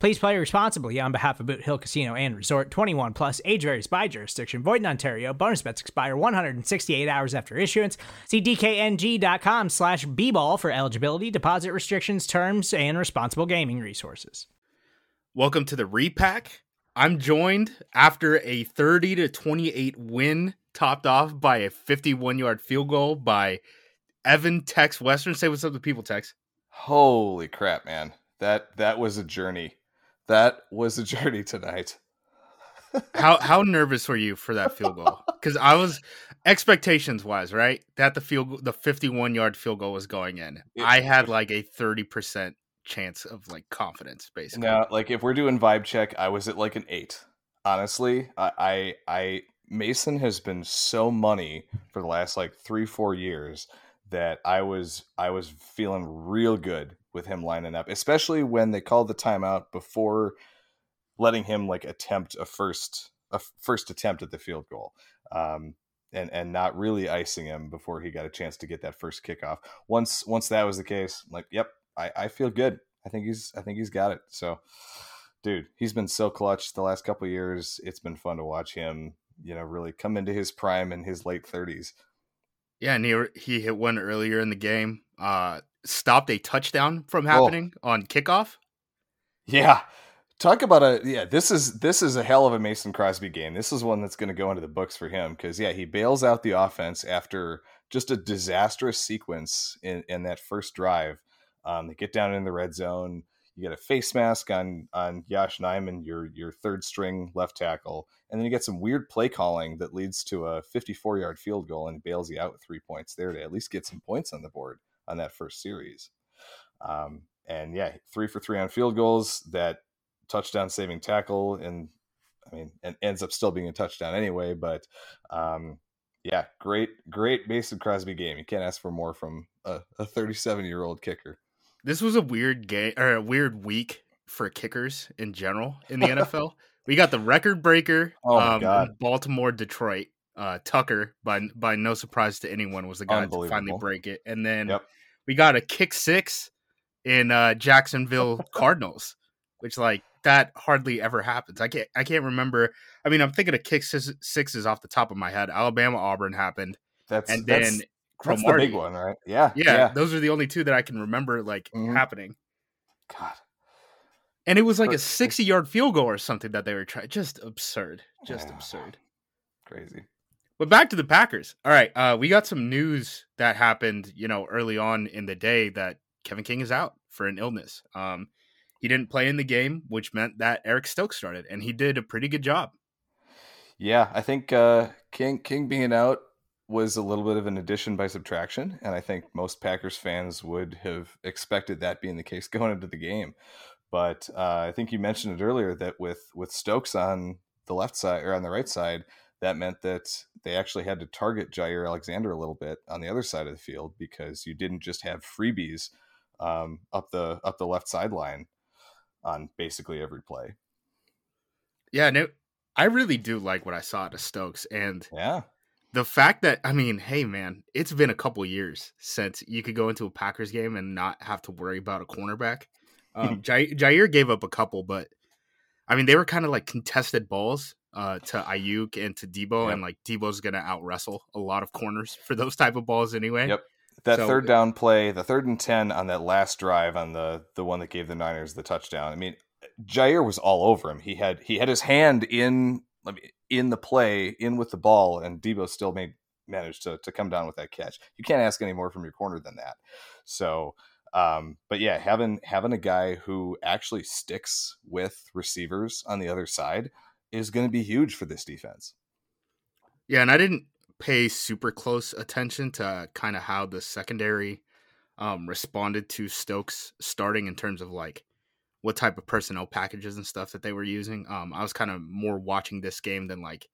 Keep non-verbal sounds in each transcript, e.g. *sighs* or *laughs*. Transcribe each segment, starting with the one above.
Please play responsibly on behalf of Boot Hill Casino and Resort 21 Plus, age varies by jurisdiction, void in Ontario. Bonus bets expire 168 hours after issuance. See DKNG.com slash B ball for eligibility, deposit restrictions, terms, and responsible gaming resources. Welcome to the repack. I'm joined after a 30 to 28 win, topped off by a 51 yard field goal by Evan Tex Western. Say what's up to people, Tex. Holy crap, man. That that was a journey that was a journey tonight. *laughs* how how nervous were you for that field goal? *laughs* Because I was expectations wise, right? That the field the fifty one yard field goal was going in. It, I had like a thirty percent chance of like confidence, basically. Now, like if we're doing vibe check, I was at like an eight. Honestly, I, I I Mason has been so money for the last like three four years that I was I was feeling real good with him lining up, especially when they called the timeout before letting him like attempt a first a first attempt at the field goal. Um, and and not really icing him before he got a chance to get that first kickoff. Once once that was the case, I'm like, yep, I, I feel good. I think he's I think he's got it. So, dude, he's been so clutch the last couple years. It's been fun to watch him, you know, really come into his prime in his late thirties. Yeah, and he he hit one earlier in the game. Uh, stopped a touchdown from oh. happening oh. on kickoff. Yeah. Talk about a yeah, this is this is a hell of a Mason Crosby game. This is one that's going to go into the books for him cuz yeah, he bails out the offense after just a disastrous sequence in in that first drive. Um, they get down in the red zone. You get a face mask on on Yosh Nijman, your your third string left tackle, and then you get some weird play calling that leads to a 54 yard field goal and bails you out with three points there to at least get some points on the board on that first series. Um, and yeah, three for three on field goals. That touchdown saving tackle, and I mean, and ends up still being a touchdown anyway. But um, yeah, great, great Mason Crosby game. You can't ask for more from a 37 year old kicker. This was a weird game or a weird week for kickers in general in the *laughs* NFL. we got the record breaker, oh um, Baltimore, Detroit. Uh, Tucker, by by no surprise to anyone, was the guy to finally break it. And then yep we got a kick six in uh, Jacksonville *laughs* Cardinals, which like that hardly ever happens. I can't I can't remember. I mean, I'm thinking of kick sixes off the top of my head. Alabama Auburn happened. That's and then that's, that's the big one, right? Yeah, yeah, yeah, Those are the only two that I can remember like mm-hmm. happening. God. And it was like a 60 yard field goal or something that they were trying. Just absurd. Just yeah. absurd. Crazy. But back to the Packers. All right, uh, we got some news that happened, you know, early on in the day that Kevin King is out for an illness. Um, he didn't play in the game, which meant that Eric Stokes started, and he did a pretty good job. Yeah, I think uh, King King being out was a little bit of an addition by subtraction, and I think most Packers fans would have expected that being the case *laughs* going into the game. But uh, I think you mentioned it earlier that with with Stokes on the left side or on the right side, that meant that they actually had to target Jaire Alexander a little bit on the other side of the field because you didn't just have freebies um, up the up the left sideline on basically every play. Yeah, no, I really do like what I saw at Stokes, and yeah, the fact that I mean, hey man, it's been a couple years since you could go into a Packers game and not have to worry about a cornerback. *laughs* Um, Jaire, Jaire gave up a couple, but I mean, they were kind of like contested balls uh, to Aiyuk and to Deebo, yep. and like Deebo's gonna out wrestle a lot of corners for those type of balls anyway. Yep. That so, third down play, the third and ten on that last drive on the the one that gave the Niners the touchdown. I mean, Jaire was all over him. He had he had his hand in in the play, in with the ball, and Deebo still made managed to to come down with that catch. You can't ask any more from your corner than that. So, um, but yeah, having having a guy who actually sticks with receivers on the other side is going to be huge for this defense. Yeah, and I didn't pay super close attention to kind of how the secondary um, responded to Stokes starting in terms of like what type of personnel packages and stuff that they were using. Um, I was kind of more watching this game than like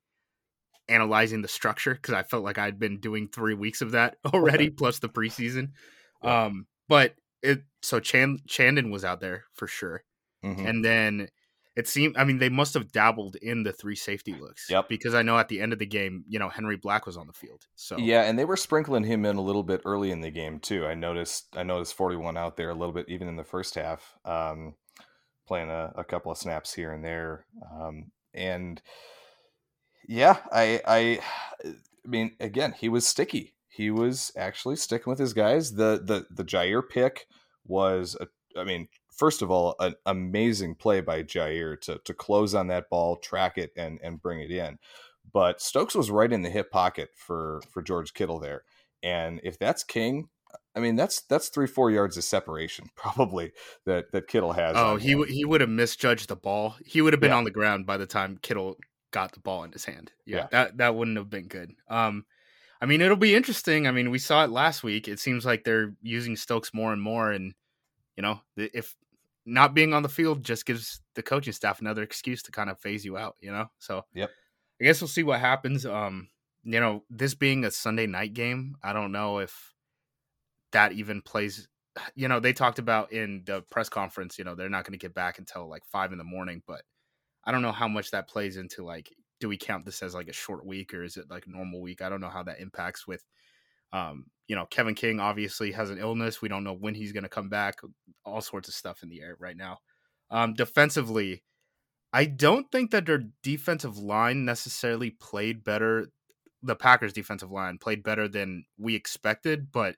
analyzing the structure because I felt like I'd been doing three weeks of that *laughs* already, plus the preseason. Um, but it so Chan Chandon was out there for sure, mm-hmm. and then it seemed. I mean, they must have dabbled in the three safety looks. Yep. Because I know at the end of the game, you know, Henry Black was on the field. So yeah, and they were sprinkling him in a little bit early in the game too. I noticed. I noticed forty one out there a little bit even in the first half, um, playing a, a, couple of snaps here and there, um, and yeah, I, I, I mean, again, he was sticky. He was actually sticking with his guys. The the the Jaire pick was a, I mean, first of all, an amazing play by Jaire to to close on that ball, track it, and and bring it in. But Stokes was right in the hip pocket for for George Kittle there, and if that's King, I mean that's that's three four yards of separation *laughs* probably that that Kittle has. Oh, he he would have misjudged the ball. He would have been yeah. on the ground by the time Kittle got the ball in his hand. Yeah, yeah, that that wouldn't have been good. Um, I mean, it'll be interesting. I mean, we saw it last week. It seems like they're using Stokes more and more, and you know, if not being on the field just gives the coaching staff another excuse to kind of phase you out, you know? So, yep. I guess we'll see what happens. Um, you know, this being a Sunday night game, I don't know if that even plays. *sighs* You know, they talked about in the press conference, you know, they're not going to get back until like five in the morning, but I don't know how much that plays into like, do we count this as like a short week or is it like a normal week? I don't know how that impacts with um, you know, Kevin King obviously has an illness. We don't know when he's going to come back. All sorts of stuff in the air right now. Um, defensively, I don't think that their defensive line necessarily played better. The Packers' defensive line played better than we expected, but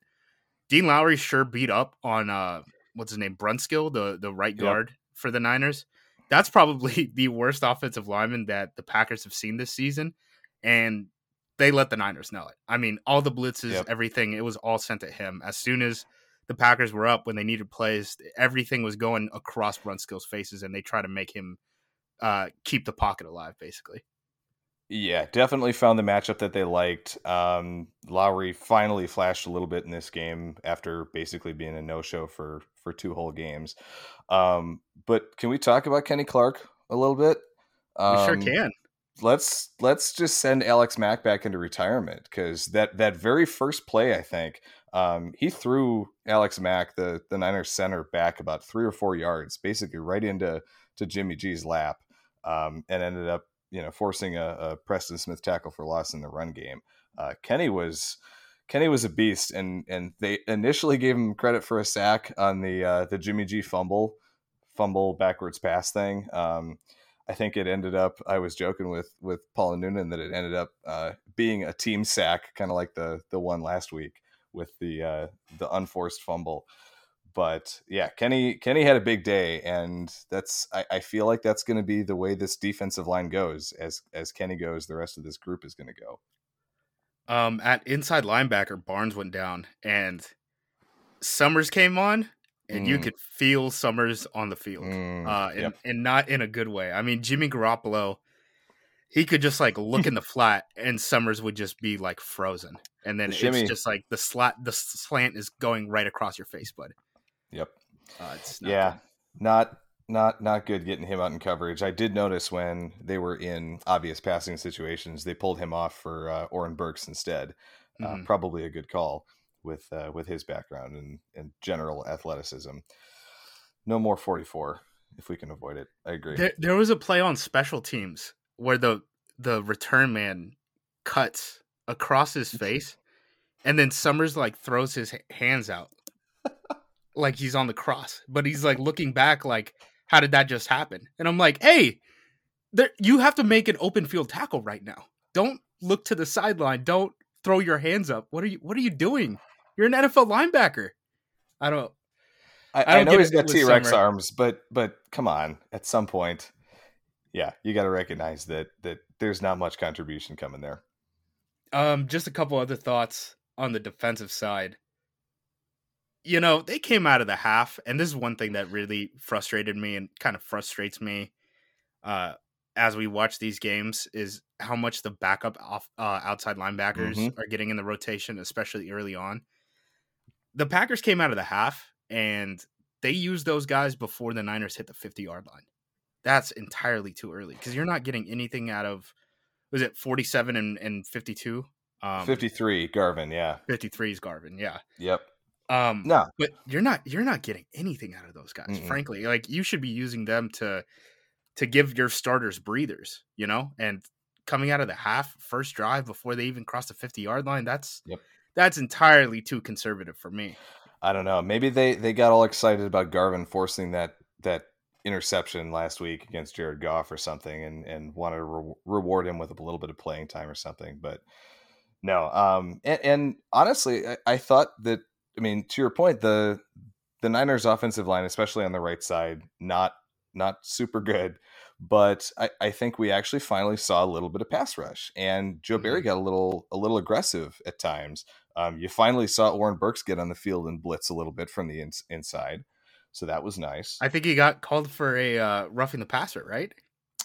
Dean Lowry sure beat up on uh, what's his name, Brunskill, the the right guard yep. for the Niners. That's probably *laughs* the worst offensive lineman that the Packers have seen this season, and they let the Niners know it. I mean, all the blitzes, yep. everything, it was all sent at him. As soon as the Packers were up when they needed plays, everything was going across Brunskill's faces, and they try to make him uh, keep the pocket alive, basically. Yeah, definitely found the matchup that they liked. Um, Lowry finally flashed a little bit in this game after basically being a no-show for for two whole games. Um, but can we talk about Kenny Clark a little bit? Um, we sure um, can let's let's just send Alex Mack back into retirement because that that very first play, I think, um, he threw Alex Mack, the the Niners center, back about three or four yards, basically right into to Jimmy G's lap, um, and ended up you know forcing a, a, Preston Smith tackle for loss in the run game. Uh, Kenny was. Kenny was a beast, and and they initially gave him credit for a sack on the uh, the Jimmy G fumble, fumble backwards pass thing. Um, I think it ended up. I was joking with with Paul and Noonan that it ended up uh, being a team sack, kind of like the the one last week with the uh, the unforced fumble. But yeah, Kenny Kenny had a big day, and that's I, I feel like that's going to be the way this defensive line goes. As as Kenny goes, the rest of this group is going to go. Um, at inside linebacker, Barnes went down, and Summers came on, and mm. you could feel Summers on the field, mm. uh, and, yep. and not in a good way. I mean, Jimmy Garoppolo, he could just like look in the *laughs* flat, and Summers would just be like frozen, and then Jimmy. it's just like the slat, the slant is going right across your face, bud. Yep. Uh, not yeah, good. not not not good getting him out in coverage. I did notice when they were in obvious passing situations, they pulled him off for uh, Oren Burks instead. Uh, mm-hmm. Probably a good call with uh, with his background and, and general athleticism. No more 44 if we can avoid it. I agree. There, there was a play on special teams where the the return man cuts across his *laughs* face and then Summers like throws his hands out *laughs* like he's on the cross, but he's like looking back like how did that just happen? And I'm like, "Hey, there you have to make an open field tackle right now. Don't look to the sideline. Don't throw your hands up. What are you what are you doing? You're an NFL linebacker. I don't. I, I, don't I know he's got T Rex arms, but but come on, at some point, yeah, you got to recognize that that there's not much contribution coming there. Um, just a couple other thoughts on the defensive side. You know, they came out of the half, and this is one thing that really frustrated me and kind of frustrates me uh, as we watch these games is how much the backup off uh, outside linebackers mm-hmm. are getting in the rotation, especially early on. The Packers came out of the half and they used those guys before the Niners hit the 50 yard line. That's entirely too early because you're not getting anything out of was it 47 and, and 52? Um, 53 Garvin, yeah. 53 is Garvin, yeah. Yep. Um, no, but you're not you're not getting anything out of those guys. Mm-mm. Frankly, like you should be using them to to give your starters breathers, you know, and coming out of the half first drive before they even cross the 50 yard line, that's yep. That's entirely too conservative for me. I don't know. Maybe they they got all excited about Garvin forcing that that interception last week against Jared Goff or something, and and wanted to re- reward him with a little bit of playing time or something. But no, um, and, and honestly, I, I, thought that. I mean, to your point, the the Niners' offensive line, especially on the right side, not not super good. But I, I think we actually finally saw a little bit of pass rush, and Joe Barry mm-hmm. got a little a little aggressive at times. Um, you finally saw Oren Burks get on the field and blitz a little bit from the in- inside, so that was nice. I think he got called for a uh, roughing the passer, right?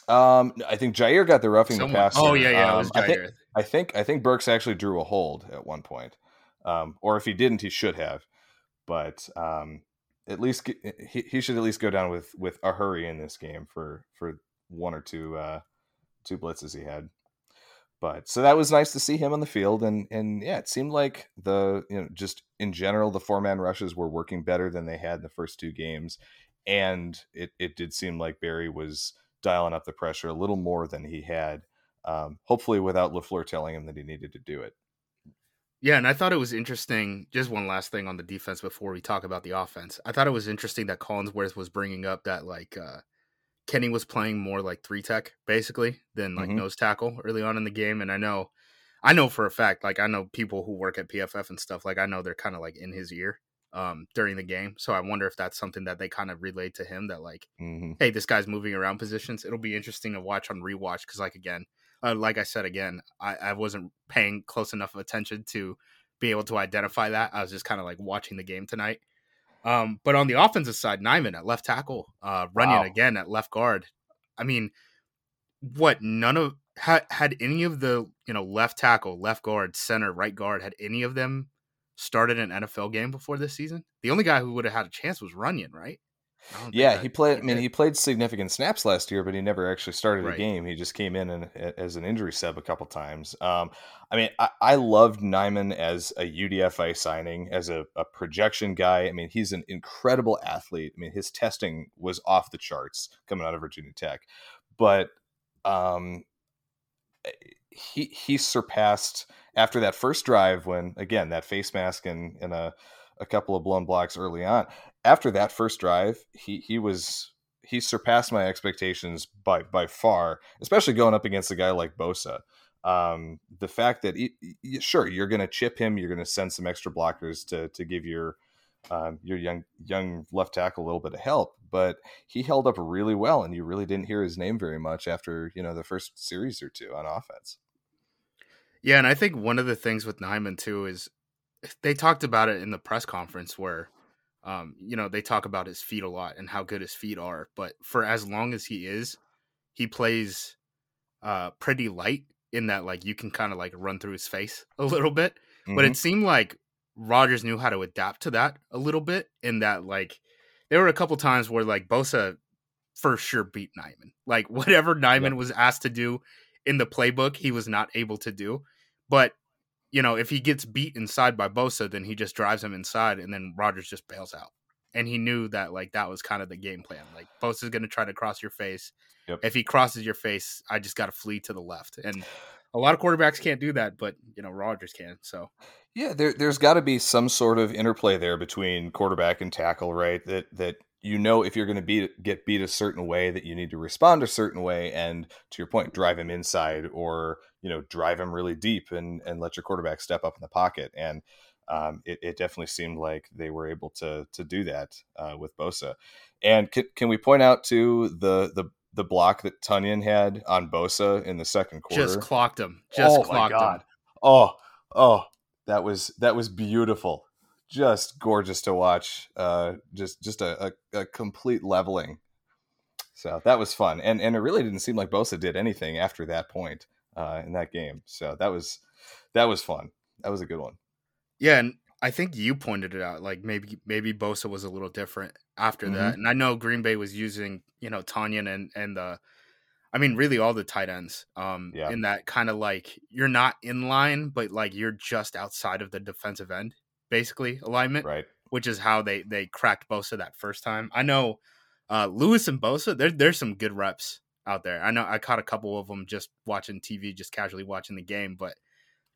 Um, I think Jaire got the roughing Someone. the passer. Oh yeah, yeah, um, I think, I think I think Burks actually drew a hold at one point, um, or if he didn't, he should have. But um, at least he, he should at least go down with with a hurry in this game for for one or two uh two blitzes he had but so that was nice to see him on the field and and yeah it seemed like the you know just in general the four man rushes were working better than they had in the first two games and it it did seem like Barry was dialing up the pressure a little more than he had um, hopefully without LaFleur telling him that he needed to do it yeah, and I thought it was interesting. Just one last thing on the defense before we talk about the offense. I thought it was interesting that Collinsworth was bringing up that like uh, Kenny was playing more like three tech basically than like mm-hmm. nose tackle early on in the game. And I know, I know for a fact, like I know people who work at PFF and stuff. Like I know they're kind of like in his ear um, during the game. So I wonder if that's something that they kind of relayed to him that like, mm-hmm. hey, this guy's moving around positions. It'll be interesting to watch on rewatch because like again uh, like I said again, I, I wasn't paying close enough attention to be able to identify that. I was just kind of like watching the game tonight. Um, but on the offensive side, Nijman at left tackle, uh, Runyan wow. again at left guard. I mean, what none of had had any of the you know left tackle, left guard, center, right guard had any of them started an NFL game before this season? The only guy who would have had a chance was Runyan, right? Yeah, he played. I mean, he played significant snaps last year, but he never actually started right. a game. He just came in and, as an injury sub a couple times. Um, I mean, I, I, loved Nijman as a UDFA signing, as a, a, projection guy. I mean, he's an incredible athlete. I mean, his testing was off the charts coming out of Virginia Tech, but um, eh, he he surpassed after that first drive when again that face mask and and a a couple of blown blocks early on after that first drive, he he was he surpassed my expectations by by far, especially going up against a guy like Bosa. Um, the fact that he, he, sure you're going to chip him, you're going to send some extra blockers to to give your um, your young young left tackle a little bit of help, but he held up really well, and you really didn't hear his name very much after you know the first series or two on offense. Yeah, and I think one of the things with Nijman too is they talked about it in the press conference where um, you know, they talk about his feet a lot and how good his feet are, but for as long as he is, he plays uh pretty light in that like you can kind of like run through his face a little bit. Mm-hmm. But it seemed like Rodgers knew how to adapt to that a little bit in that like there were a couple times where like Bosa for sure beat Nijman. Like *laughs* whatever Nijman yep. was asked to do in the playbook, he was not able to do. But you know, if he gets beat inside by Bosa, then he just drives him inside, and then Rodgers just bails out. And he knew that like that was kind of the game plan. Like Bosa's going to try to cross your face. Yep. If he crosses your face, I just got to flee to the left. And a lot of quarterbacks can't do that, but you know Rodgers can. So yeah, there, there's got to be some sort of interplay there between quarterback and tackle, right? That that you know if you're going to beat get beat a certain way that you need to respond a certain way and to your point drive him inside or you know drive him really deep and and let your quarterback step up in the pocket and um, it, it, definitely seemed like they were able to to do that uh, with Bosa. And can, can we point out to the the the block that Tonyan had on Bosa in the second quarter? Just clocked him. Just oh clocked him. Oh, oh, that was that was beautiful. Just gorgeous to watch. Uh, just just a, a, a complete leveling. So that was fun, and and it really didn't seem like Bosa did anything after that point uh, in that game. So that was that was fun. That was a good one. Yeah, and I think you pointed it out. Like maybe maybe Bosa was a little different after mm-hmm. that, and I know Green Bay was using you know Tonyan and and the I mean, really all the tight ends. Um, yeah. in that kind of like you're not in line, but like you're just outside of the defensive end, basically alignment. Right. Which is how they they cracked Bosa that first time. I know uh Lewis and Bosa, there, there's some good reps out there. I know I caught a couple of them just watching TV, just casually watching the game, but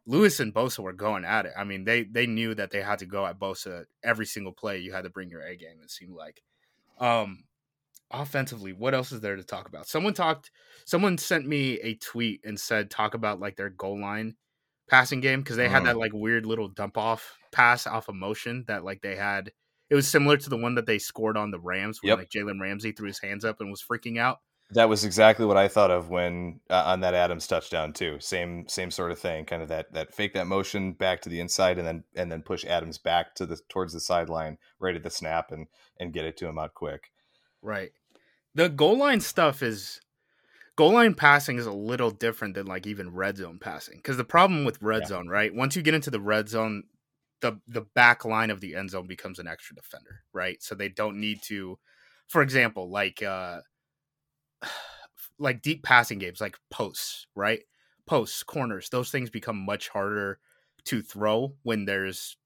Lewis and Bosa were going at it. I mean, they they knew that they had to go at Bosa every single play. You had to bring your A game. It seemed like. Um, offensively, what else is there to talk about? Someone talked, someone sent me a tweet and said, talk about like their goal line passing game because they had that mm. like weird little dump off pass off of motion that like they had. It was similar to the one that they scored on the Rams when yep. like Jalen Ramsey threw his hands up and was freaking out. That was exactly what I thought of when uh, on that Adams touchdown too. Same same sort of thing, kind of that that fake that motion back to the inside and then and then push Adams back to the towards the sideline right at the snap and and get it to him out quick. Right. The goal line stuff is goal line passing is a little different than like even red zone passing. Because the problem with red yeah. zone, right? Once you get into the red zone, the the back line of the end zone becomes an extra defender, right? So they don't need to, for example, like uh *sighs* like deep passing games, like posts, right? Posts, corners, those things become much harder to throw when there's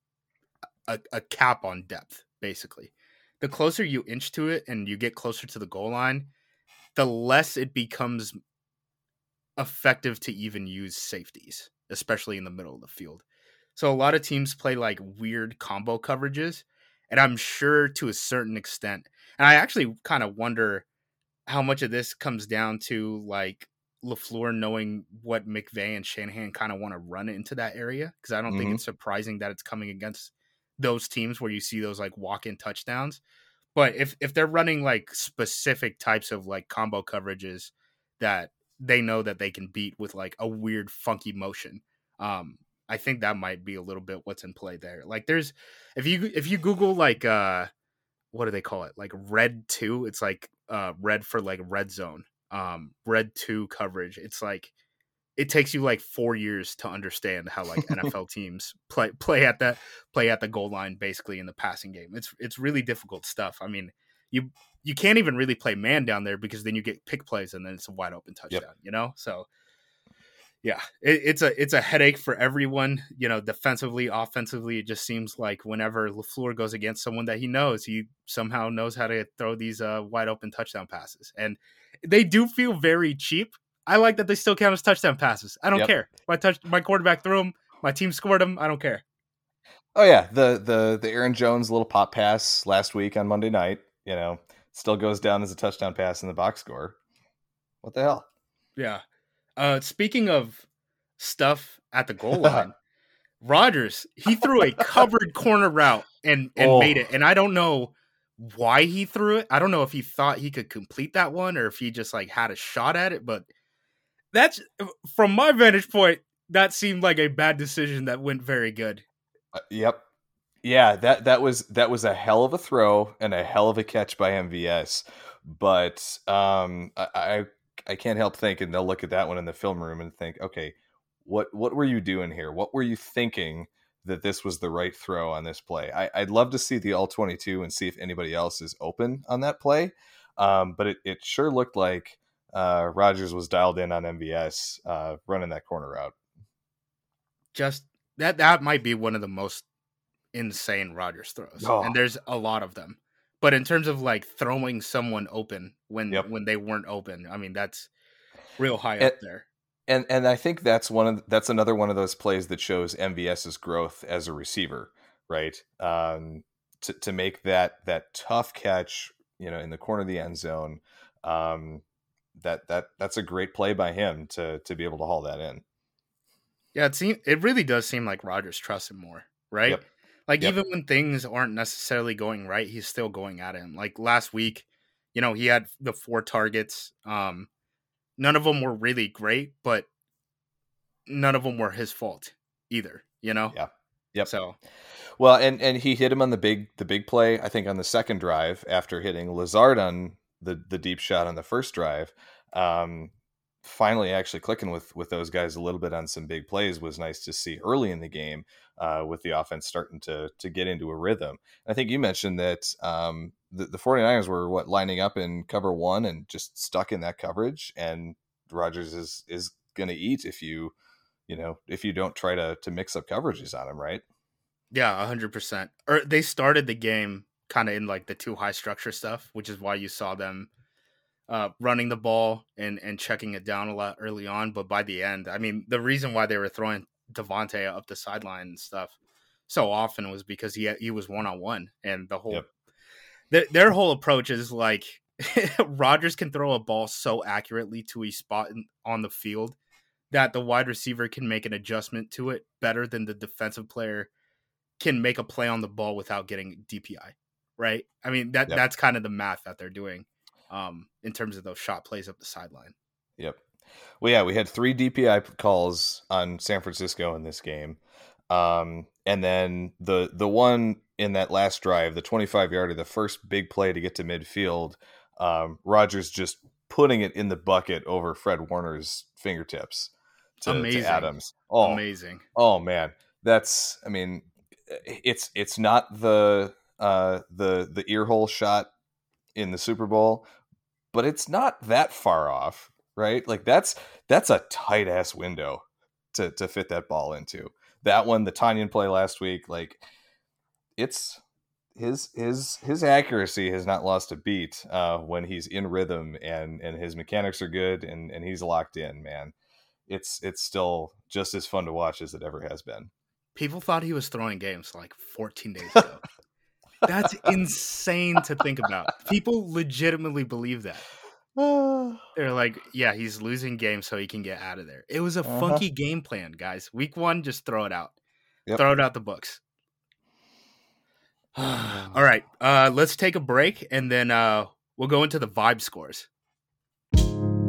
a, a cap on depth, basically the closer you inch to it and you get closer to the goal line, the less it becomes effective to even use safeties, especially in the middle of the field. So a lot of teams play like weird combo coverages, and I'm sure to a certain extent. And I actually kind of wonder how much of this comes down to like LaFleur knowing what McVay and Shanahan kind of want to run into that area because I don't mm-hmm. think it's surprising that it's coming against those teams where you see those like walk in touchdowns. But if if they're running like specific types of like combo coverages that they know that they can beat with like a weird funky motion, um, I think that might be a little bit what's in play there. Like there's if you if you Google like uh what do they call it? Like red two, it's like uh red for like red zone. Um red two coverage. It's like it takes you like four years to understand how like *laughs* NFL teams play play at that play at the goal line basically in the passing game. It's it's really difficult stuff. I mean, you you can't even really play man down there because then you get pick plays and then it's a wide open touchdown. Yep. You know, so yeah, it, it's a it's a headache for everyone. You know, defensively, offensively, it just seems like whenever LaFleur goes against someone that he knows, he somehow knows how to throw these uh, wide open touchdown passes, and they do feel very cheap I like that they still count as touchdown passes. I don't yep. care. My touch, my quarterback threw them. My team scored them. I don't care. Oh yeah, the the the Aaron Jones little pop pass last week on Monday night. You know, still goes down as a touchdown pass in the box score. What the hell? Yeah. Uh, speaking of stuff at the goal *laughs* line, Rodgers he threw a covered corner route and and oh. made it. And I don't know why he threw it. I don't know if he thought he could complete that one or if he just like had a shot at it, but that's from my vantage point. That seemed like a bad decision that went very good. Uh, yep. Yeah, that that was that was a hell of a throw and a hell of a catch by MVS. But um, I, I I can't help thinking they'll look at that one in the film room and think, okay, what what were you doing here? What were you thinking that this was the right throw on this play? I, would love to see the all twenty two and see if anybody else is open on that play. Um, but it, it sure looked like uh, Rodgers was dialed in on MVS uh, running that corner route. Just that that might be one of the most insane Rodgers throws, oh. and there's a lot of them. But in terms of like throwing someone open when yep. when they weren't open, I mean that's real high and, up there. And and I think that's one of that's another one of those plays that shows MVS's growth as a receiver, right? Um, to to make that that tough catch, you know, in the corner of the end zone. Um, that that that's a great play by him to to be able to haul that in. Yeah, it seems it really does seem like Rodgers trusts him more, right? Yep. Like yep. even when things aren't necessarily going right, he's still going at him. Like last week, you know, he had the four targets. Um, none of them were really great, but none of them were his fault. either. You know. Yeah. Yep. So, well, and and he hit him on the big the big play. I think on the second drive after hitting Lazard on the the deep shot on the first drive. Um, finally, actually clicking with with those guys a little bit on some big plays was nice to see early in the game. Uh, with the offense starting to to get into a rhythm. I think you mentioned that um, the, the 49ers were what lining up in cover one and just stuck in that coverage and Rodgers is is going to eat if you you know if you don't try to to mix up coverages on him, right? Yeah, hundred percent. Or they started the game kind of in like the two high structure stuff, which is why you saw them uh, running the ball and and checking it down a lot early on. But by the end, I mean, the reason why they were throwing Davante up the sideline and stuff so often was because he he was one on one, and the whole yep. their, their whole approach is like *laughs* Rodgers can throw a ball so accurately to a spot in, on the field that the wide receiver can make an adjustment to it better than the defensive player can make a play on the ball without getting DPI. Right? I mean that yep. that's kind of the math that they're doing um, in terms of those shot plays up the sideline. Yep. Well, yeah, we had three DPI calls on San Francisco in this game, um, and then the the one in that last drive, the 25 yarder, the first big play to get to midfield um, Rodgers just putting it in the bucket over Fred Warner's fingertips to, Amazing. to Adams. Oh, amazing! Oh man, that's I mean, it's it's not the uh, the the earhole shot in the Super Bowl, but it's not that far off, right? Like that's that's a tight ass window to to fit that ball into. That one, the Tonyan play last week, like it's his his his accuracy has not lost a beat uh, when he's in rhythm and and his mechanics are good and and he's locked in. Man, it's it's still just as fun to watch as it ever has been. People thought he was throwing games like 14 days ago. *laughs* That's insane to think about. People legitimately believe that. *sighs* They're like, yeah, he's losing games so he can get out of there. It was a uh-huh. funky game plan, guys. Week one, just throw it out. Yep. Throw it out the books. *sighs* All right, uh, let's take a break and then uh, we'll go into the vibe scores.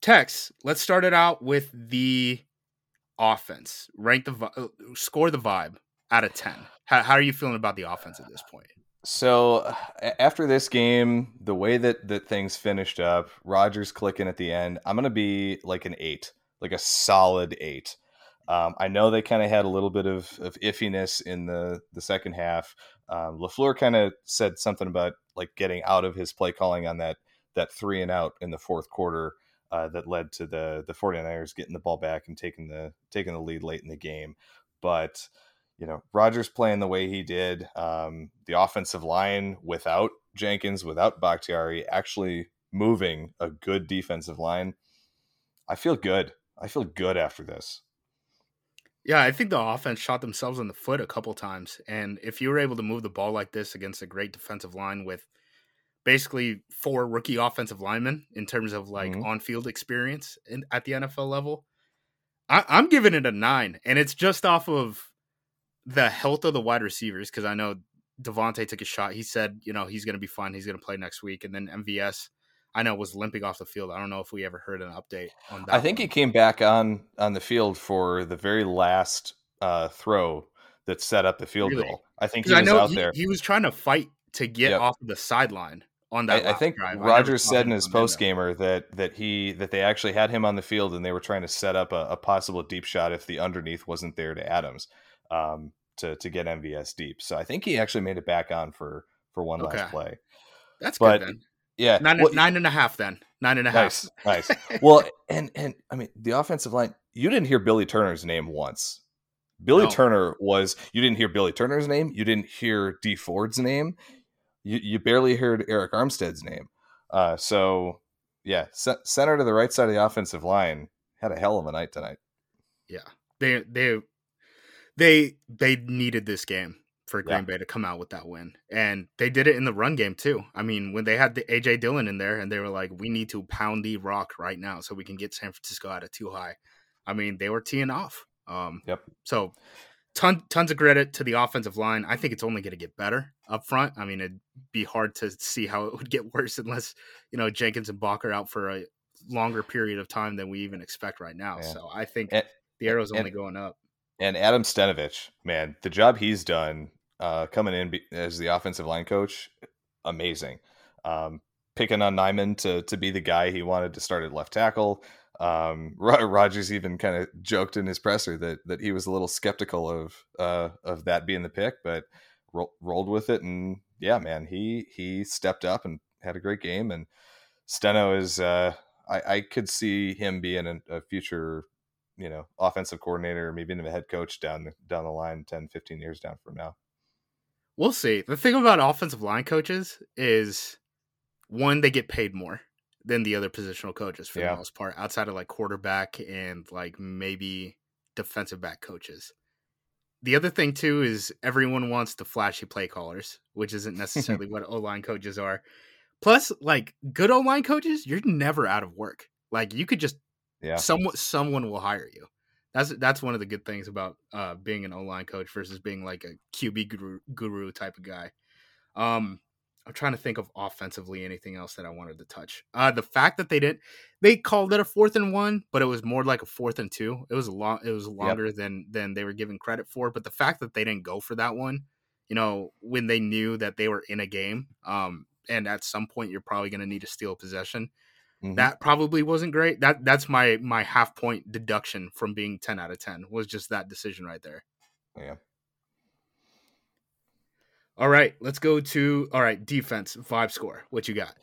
Tex, let's start it out with the offense. Rank the uh, score the vibe out of 10. How, how are you feeling about the offense at this point? So after this game, the way that that things finished up, Rodgers clicking at the end, I'm gonna be like an eight, like a solid eight. Um, I know they kind of had a little bit of, of iffiness in the the second half. Um, LaFleur kind of said something about like getting out of his play calling on that that three and out in the fourth quarter uh, that led to the the 49ers getting the ball back and taking the taking the lead late in the game. But you know, Rodgers playing the way he did, um, the offensive line without Jenkins, without Bakhtiari, actually moving a good defensive line. I feel good. I feel good after this. Yeah, I think the offense shot themselves in the foot a couple times. And if you were able to move the ball like this against a great defensive line with basically four rookie offensive linemen in terms of like mm-hmm. on field experience in, at the NFL level. I, I'm giving it a nine, and it's just off of the health of the wide receivers because I know Davante took a shot. He said, you know, he's going to be fine. He's going to play next week, and then MVS. I know was limping off the field. I don't know if we ever heard an update on that. I think one. he came back on on the field for the very last uh, throw that set up the field really? goal. I think he was I know out he, there. He was trying to fight to get yep. off the sideline on that. I, I think drive. Rodgers said in his post gamer that that he that they actually had him on the field and they were trying to set up a, a possible deep shot if the underneath wasn't there to Adams um, to to get MVS deep. So I think he actually made it back on for for one okay. last play. That's but, good then. Yeah, nine, well, nine and a half then. Nine and a half. Nice, nice. *laughs* well, and and I mean the offensive line. You didn't hear Billy Turner's name once. Billy no. Turner was. You didn't hear Billy Turner's name. You didn't hear Dee Ford's name you, you barely heard Arik Armstead's name. Uh, so yeah, center to the right side of the offensive line had a hell of a night tonight. Yeah, they they they they needed this game for Green yeah. Bay to come out with that win, and they did it in the run game too. I mean, when they had the AJ Dillon in there, and they were like, "We need to pound the rock right now so we can get San Francisco out of two high." I mean, they were teeing off. Um, yep. So ton, tons of credit to the offensive line. I think it's only going to get better up front. I mean, it'd be hard to see how it would get *laughs* worse unless you know Jenkins and Bakh are out for a longer period of time than we even expect right now. Yeah. So I think and, the arrow's only and, going up. And Adam Stenavich, man, the job he's done uh, coming in as the offensive line coach, amazing. Um, picking on Nijman to to be the guy he wanted to start at left tackle. Um, *laughs* Rodgers even kind of joked in his presser that that he was a little skeptical of uh, of that being the pick, but ro- rolled with it. And yeah, man, he he stepped up and had a great game. And Steno is uh, I, I could see him being a, a future you know offensive coordinator, maybe even a head coach down down the line 10, 15 years down from now. We'll see. The thing about offensive line coaches is one, they get paid more than the other positional coaches for yeah. the most part, outside of like quarterback and like maybe defensive back coaches. The other thing too is everyone wants the flashy play callers, which isn't necessarily what O line coaches are. Plus, like good O line coaches, you're never out of work. Like you could just yeah, someone someone will hire you. That's that's one of the good things about uh, being an O line coach versus being like a QB guru, guru type of guy. Um, I'm trying to think of offensively anything else that I wanted to touch. Uh, the fact that they didn't, they called it a fourth and one, but it was more like a fourth and two. It was a long, it was longer yep. than than they were given credit for. But the fact that they didn't go for that one, you know, when they knew that they were in a game, um, and at some point you're probably going to need to steal possession. Mm-hmm. That probably wasn't great. That that's my my half point deduction from being ten out of ten was just that decision right there. Yeah. All right, let's go to all right defense vibe score. What you got?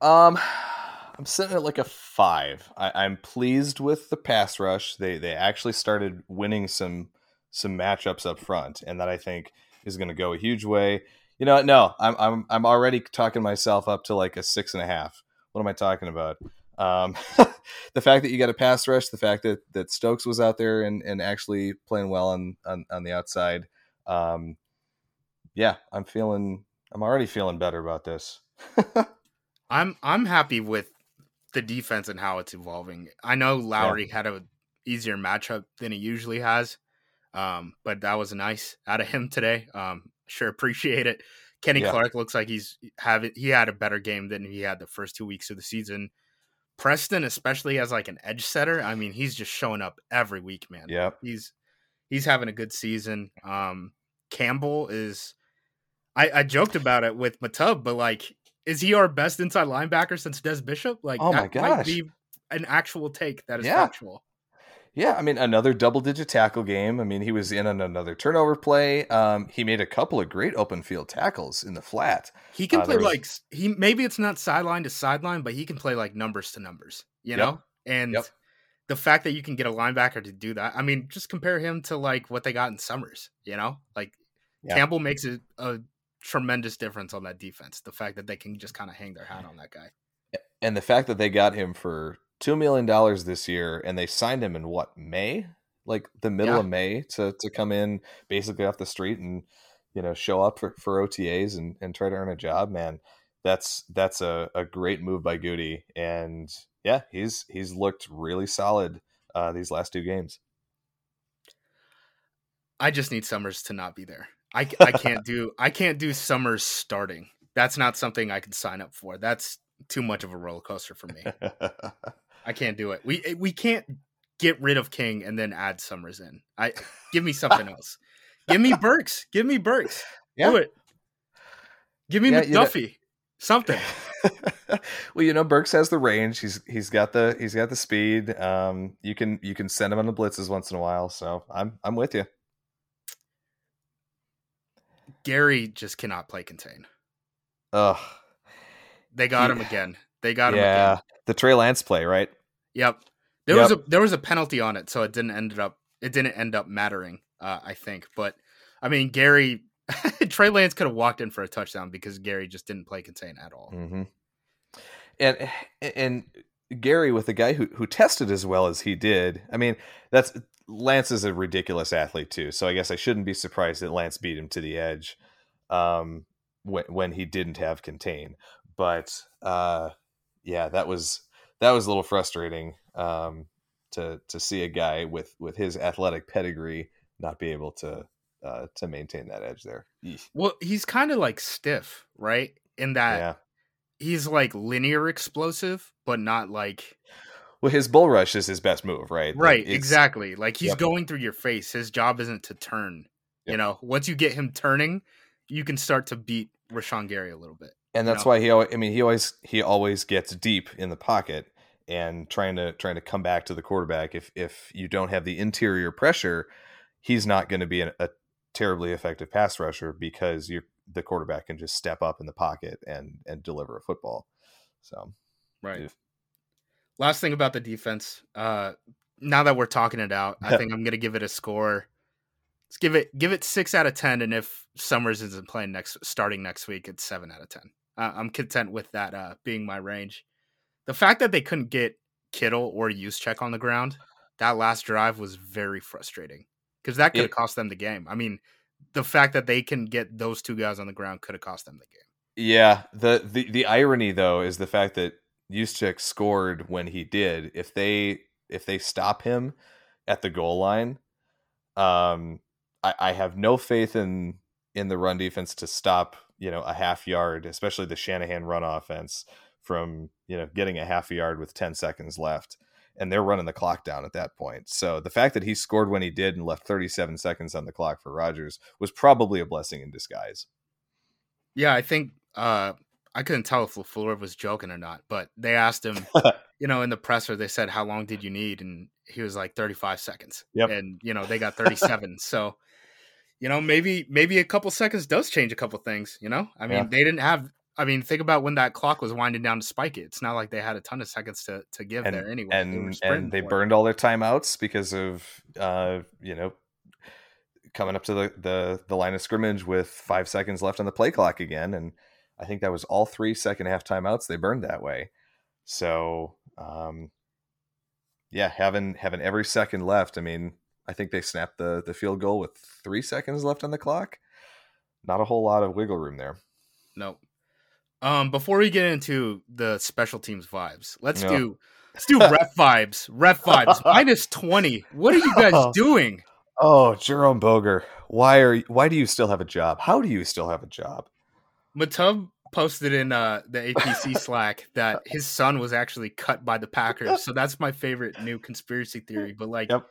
Um, I'm sitting at like a five. I, am pleased with the pass rush. They they actually started winning some some matchups up front, and that I think is going to go a huge way. You know, no, I'm I'm I'm already talking myself up to like a six and a half. What am I talking about? Um, *laughs* the fact that you got a pass rush, the fact that that Stokes was out there and and actually playing well on on, on the outside. Um, yeah, I'm feeling. I'm already feeling better about this. *laughs* I'm I'm happy with the defense and how it's evolving. I know Lowry yeah. had a easier matchup than he usually has, um, but that was nice out of him today. Um, sure appreciate it. Kenny yeah. Clark looks like he's having he had a better game than he had the first two weeks of the season. Preston, especially as like an edge setter, I mean, he's just showing up every week, man. Yeah, he's he's having a good season. Um, Campbell is I, I joked about it with Matub, but like, is he our best inside linebacker since Des Bishop? Like, oh my gosh, might be an actual take that is yeah. factual. Yeah, I mean another double-digit tackle game. I mean he was in on another turnover play. Um, he made a couple of great open field tackles in the flat. He can uh, play was... like he maybe it's not sideline to sideline, but he can play like numbers to numbers. You yep. know, and yep. the fact that you can get a linebacker to do that. I mean, just compare him to like what they got in Summers. You know, like yeah. Campbell makes it a tremendous difference on that defense. The fact that they can just kind of hang their hat on that guy. And the fact that they got him for two million dollars this year and they signed him in what, May? Like the middle yeah. of May to to come in basically off the street and you know show up for, for OTAs and, and try to earn a job, man. That's that's a, a great move by Gutey. And yeah, he's he's looked really solid uh, these last two games. I just need Summers to not be there. I, I can't *laughs* do I can't do summers starting. That's not something I can sign up for. That's too much of a roller coaster for me. I can't do it. We eh, we can't get rid of King and then add Summers in. I give me something *laughs* else. Give me Burks. Give me Burks. Yeah. Do it. Give me yeah, McDuffie. You know, something. *laughs* well, you know, Burks has the range. He's he's got the he's got the speed. Um, you can you can send him on the blitzes once in a while. So I'm I'm with you. Gary just cannot play contain. Ugh. They got him again. They got him yeah. again. The Trey Lance play, right? Yep. There yep. was a there was a penalty on it, so it didn't end up it didn't end up mattering. Uh, I think, but I mean, Gary *laughs* Trey Lance could have walked in for a touchdown because Gary just didn't play contain at all. Mm-hmm. And and Gary with a guy who who tested as well as he did. I mean, that's Lance is a ridiculous athlete too. So I guess I shouldn't be surprised that Lance beat him to the edge um, when when he didn't have contain. But uh, yeah, that was that was a little frustrating um, to to see a guy with with his athletic pedigree not be able to uh, to maintain that edge there. Well, he's kind of like stiff, right? In that yeah. he's like linear explosive, but not like. Well, his bull rush is his best move, right? Right, like exactly. Like he's yep. going through your face. His job isn't to turn. Yep. You know, once you get him turning, you can start to beat Rashan Gary a little bit. And that's know? why he. Always, I mean, he always he always gets deep in the pocket and trying to trying to come back to the quarterback. If if you don't have the interior pressure, he's not going to be a, a terribly effective pass rusher because you the quarterback can just step up in the pocket and and deliver a football. So, right. If, Last thing about the defense. Uh, now that we're talking it out, I think I'm going to give it a score. Let's give it give it six out of ten, and if Summers isn't playing next starting next week, it's seven out of ten. Uh, I'm content with that uh, being my range. The fact that they couldn't get Kittle or Juszczyk on the ground that last drive was very frustrating because that could have cost them the game. I mean, the fact that they can get those two guys on the ground could have cost them the game. Yeah, the the the irony though is the fact that Juszczyk scored when he did. If they if they stop him at the goal line, um, I, I have no faith in in the run defense to stop you know a half yard, especially the Shanahan run offense from you know getting a half yard with ten seconds left and they're running the clock down at that point. So the fact that he scored when he did and left 37 seconds on the clock for Rodgers was probably a blessing in disguise. Yeah, I think uh, I couldn't tell if LaFleur was joking or not, but they asked him, *laughs* you know, in the presser, they said, How long did you need? And he was like 35 seconds. Yep. And, you know, they got *laughs* 37. so, you know, maybe maybe a couple seconds does change a couple things, you know? I mean, yeah. they didn't have I mean, think about when that clock was winding down to spike it. It's not like they had a ton of seconds to, to give and, there anyway. And they and they burned all their timeouts because of uh, you know coming up to the, the the line of scrimmage with five seconds left on the play clock again. And I think that was all three second half timeouts they burned that way. So um, yeah, having having every second left. I mean, I think they snapped the the field goal with three seconds left on the clock. Not a whole lot of wiggle room there. Nope. Um, before we get into the special teams vibes, let's no. do let's do ref *laughs* vibes. Ref vibes *laughs* minus twenty. What are you guys oh. doing? Oh, Jerome Boger, why are why do you still have a job? How do you still have a job? Matub posted in uh, the APC *laughs* Slack that his son was actually cut by the Packers. So that's my favorite new conspiracy theory. But like yep.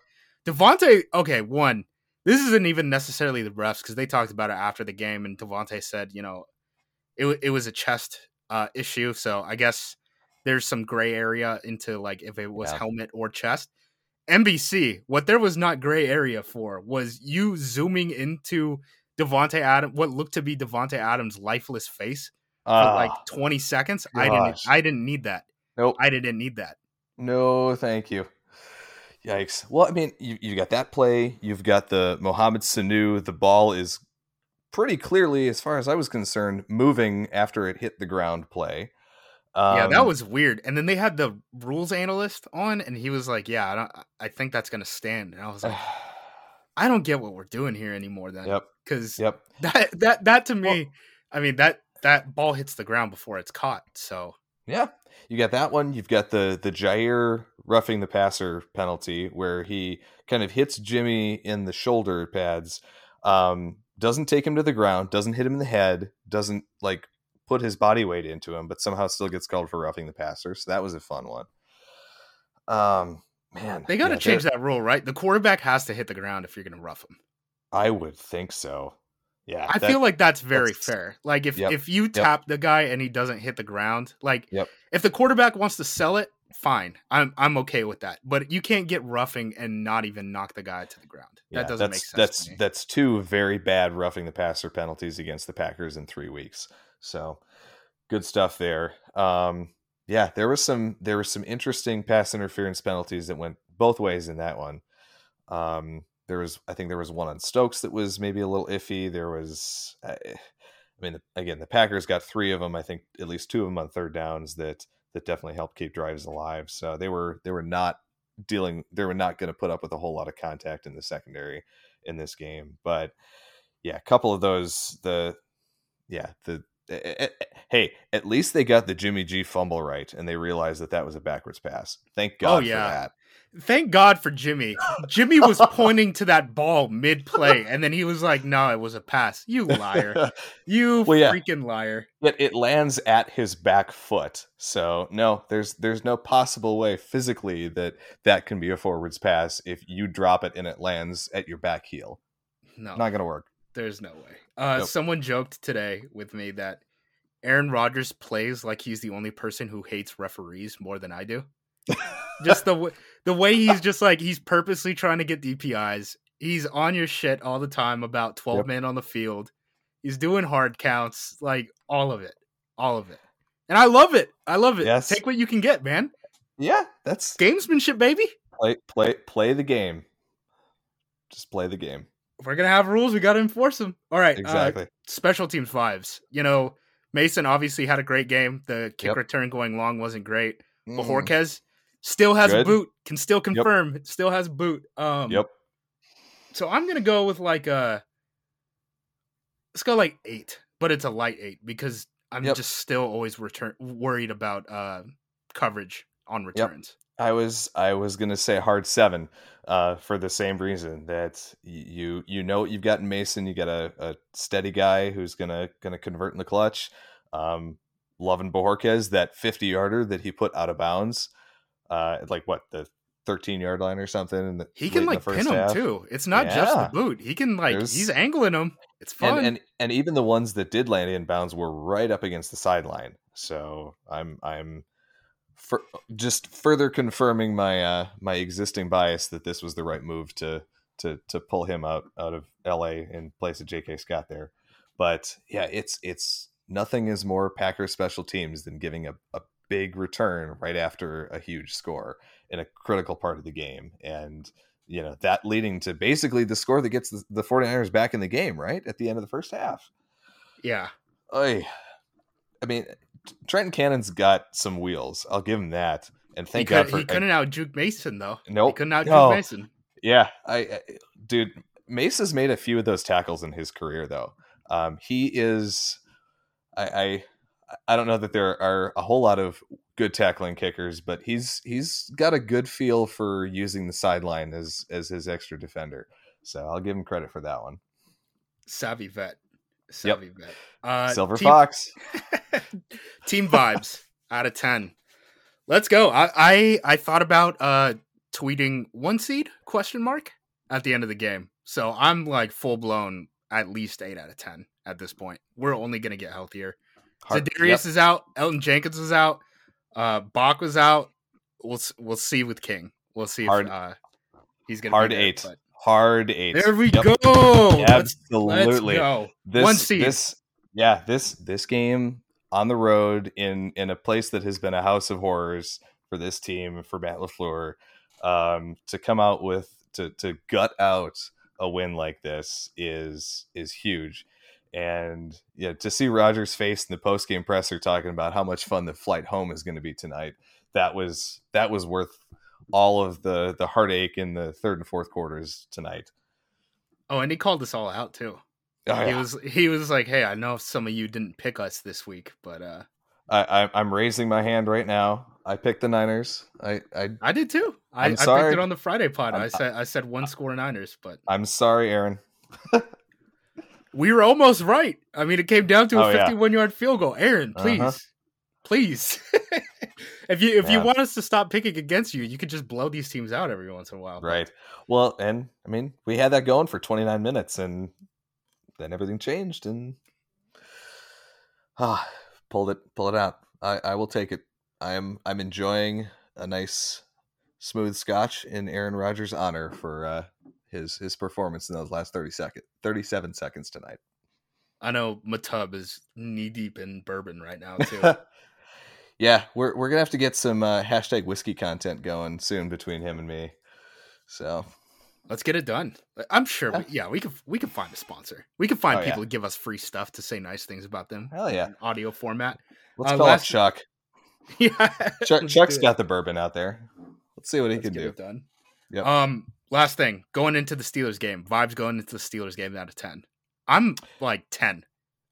Davante, okay, one, this isn't even necessarily the refs because they talked about it after the game, and Davante said, you know, it it was a chest uh, issue, so I guess there's some gray area into like if it was yeah. helmet or chest. NBC, what there was not gray area for was you zooming into Davante Adam, what looked to be Davante Adams' lifeless face for uh, like 20 seconds. Gosh. I didn't. I didn't need that. Nope. I didn't need that. No, thank you. Yikes. Well, I mean, you you got that play. You've got the Mohamed Sanu. The ball is pretty clearly, as far as I was concerned, moving after it hit the ground play. Um, yeah, that um, was weird. And then they had the rules analyst on, and he was like, "Yeah, I, don't, I think that's going to stand." And I was like, *sighs* *sighs* *sighs* "I don't get what we're doing here anymore." Then, yep, because yep, *laughs* that that that to me, well, I mean that that ball hits the ground before it's caught. So yeah, you got that one. You've got the the Jaire roughing the passer penalty where he kind of hits Jimmy in the shoulder pads. Um, doesn't take him to the ground, doesn't hit him in the head, doesn't like put his body weight into him, but somehow still gets called for roughing the passer. So that was a fun one. Um, man, they got to yeah, change that rule, right? The quarterback has to hit the ground if you're going to rough him. I would think so. Yeah, I that, feel like that's very that's, fair. Like if yep, if you tap yep. the guy and he doesn't hit the ground, like yep. if the quarterback wants to sell it, fine. I'm I'm okay with that. But you can't get roughing and not even knock the guy to the ground. That doesn't make sense. That's that's two very bad roughing the passer penalties against the Packers in three weeks. So good stuff there. Um, yeah, there was some there was some interesting pass interference penalties that went both ways in that one. Um, there was, I think there was one on Stokes that was maybe a little iffy. There was, uh, eh, I mean, again, the Packers got three of them. I think at least two of them on third downs that that definitely helped keep drives alive. So they were they were not dealing. They were not going to put up with a whole lot of contact in the secondary in this game. But yeah, a couple of those the yeah the eh, eh, hey, at least they got the Jimmy G fumble right, and they realized that that was a backwards pass. Thank oh, God oh, yeah. for that. Thank God for Jimmy. Jimmy was *laughs* pointing to that ball mid play, and then he was like, "No, it was a pass." You liar! *laughs* You well, yeah. freaking liar! But it lands at his back foot, so no, there's there's no possible way physically that that can be a forwards pass if you drop it and it lands at your back heel. No, not gonna work. There's no way. Uh, nope. Someone joked today with me that Aaron Rodgers plays like he's the only person who hates referees more than I do. just the w- *laughs* the way he's just like he's purposely trying to get DPIs. He's on your shit all the time about 12 yep. men on the field. He's doing hard counts, like all of it. All of it. And I love it. I love it. Yes. Take what you can get, man. Yeah, that's gamesmanship, baby. Play play play the game. Just play the game. If we're gonna have rules, we gotta enforce them. All right. Uh, exactly. Uh, special teams fives. You know, Mason obviously had a great game. The kick yep. return going long wasn't great. Mm. Bojorquez Still has Good. boot. Can still confirm. Yep. Still has boot. Um, yep. So I'm gonna go with like a. Uh, let's go like eight, but it's a light eight because I'm yep. just still always return worried about uh, coverage on returns. Yep. I was I was gonna say hard seven, uh, for the same reason that you you know you've got Mason, you got a, a steady guy who's gonna gonna convert in the clutch. Um, Loving Bojorquez, that 50 yarder that he put out of bounds uh, like what the 13 yard line or something. And he can like pin him too. It's not yeah. just the boot. He can like There's... he's angling him. It's fun. And, and, and even the ones that did land in bounds were right up against the sideline. So I'm I'm for, just further confirming my uh my existing bias that this was the right move to to to pull him out out of LA in place of JK Scott there. But yeah, it's it's nothing is more Packers special teams than giving a, a big return right after a huge score in a critical part of the game. And, you know, that leading to basically the score that gets the, the 49ers back in the game, right? At the end of the first half. Yeah. Oy. I mean, Trenton Cannon's got some wheels. I'll give him that. And thank he God for he couldn't out juke Mason though. Nope. He couldn't out juke no. Mason. Yeah, I, I, dude, Mace has made a few of those tackles in his career though. Um, he is, I, I I don't know that there are a whole lot of good tackling kickers, but he's he's got a good feel for using the sideline as as his extra defender. So I'll give him credit for that one. Savvy vet. Savvy yep. vet. Uh, Silver Fox. *laughs* team vibes out of ten. Let's go. I, I I thought about uh tweeting one seed question mark at the end of the game. So I'm like full blown at least eight out of ten at this point. We're only gonna get healthier. Hard, Darius yep. is out. Elgton Jenkins is out. Uh, Bakh was out. We'll we'll see with King. We'll see hard, if uh, he's gonna hard there, eight. But... Hard eight. There we yep. go. Absolutely. Let's go. This, One seed. This, yeah, this this game on the road in in a place that has been a house of horrors for this team for Matt LaFleur um, to come out with to to gut out a win like this is is huge. And yeah, to see Rodgers' face in the post game presser talking about how much fun the flight home is going to be tonight, that was that was worth all of the the heartache in the third and fourth quarters tonight. Oh, and he called us all out too. Oh, yeah. He was he was like, "Hey, I know some of you didn't pick us this week, but uh I, I am raising my hand right now. I picked the Niners. I I, I did too. I, I picked it on the Friday pod. I'm, i said I said one score Niners, but I'm sorry, Aaron. *laughs* we were almost right. I mean, it came down to a oh, 51 yeah. yard field goal. Aaron, please, uh-huh. please. *laughs* if you if yeah. you want us to stop picking against you, you could just blow these teams out every once in a while. Right. Well, and I mean, we had that going for 29 minutes, and then everything changed and ah, pulled it pull it out. I, I will take it. I'm I'm enjoying a nice smooth scotch in Aaron Rodgers' honor for uh, his his performance in those last 30 seconds 37 seconds tonight. I know Matub is knee deep in bourbon right now too. *laughs* yeah, we're we're gonna have to get some uh, hashtag whiskey content going soon between him and me. So let's get it done. I'm sure. We, yeah, we could we could find a sponsor. We could find oh, people yeah. to give us free stuff to say nice things about them. Hell yeah, audio format. Let's uh, call last... Chuck. *laughs* yeah, Chuck, Chuck's got the bourbon out there. Let's see what he let's can do. done. Yep. Um, last thing, going into the Steelers game, vibes going into the Steelers game out of ten. I'm like ten.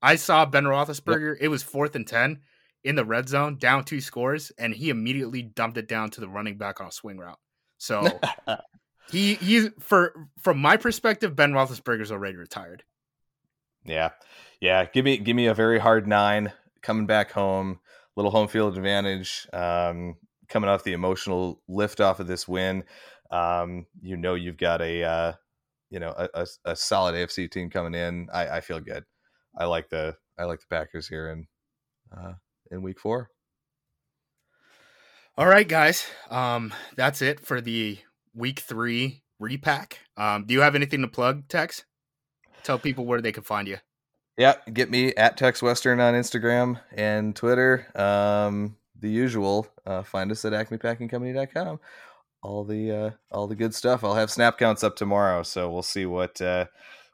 I saw Ben Roethlisberger. Yep. It was fourth and ten in the red zone, down two scores, and he immediately dumped it down to the running back on a swing route. So *laughs* he he for from my perspective, Ben Roethlisberger's already retired. Yeah, yeah. Give me give me a very hard nine coming back home. Little home field advantage. Um, coming off the emotional lift off of this win. Um, you know you've got a uh, you know a, a, a, solid AFC team coming in. I, I, feel good. I like the I like the Packers here in uh, in week four. All right, guys. Um, that's it for the week three repack. Um, do you have anything to plug, Tex? Tell people where they can find you. Yeah, get me at Tex Western on Instagram and Twitter. Um, the usual. Uh, find us at acmepackingcompany.com all the uh, all the good stuff. I'll have snap counts up tomorrow, so we'll see what uh,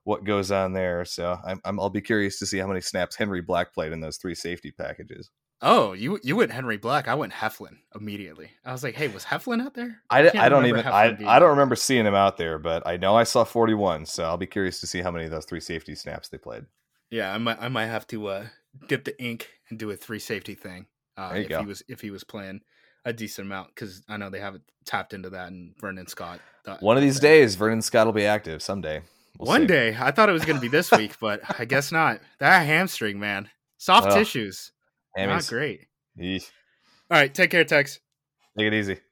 what goes on there. So I'm, I'm I'll be curious to see how many snaps Henry Black played in those three safety packages. Oh, you you went Henry Black. I went Heflin immediately. I was like, hey, was Heflin out there? I, I, I don't even I, I don't remember seeing him out there, but I know I saw 41. So I'll be curious to see how many of those three safety snaps they played. Yeah, I might I might have to uh, dip the ink and do a three safety thing. Uh, if go. he was if he was playing a decent amount because I know they haven't tapped into that. And Vernon Scott. One of these days, Vernon Scott will be active someday. We'll One see. day, I thought it was going to be this *laughs* week, but I guess not. That hamstring, man, soft tissues, hammies. not great. Eesh. All right, take care, Tex. Take it easy.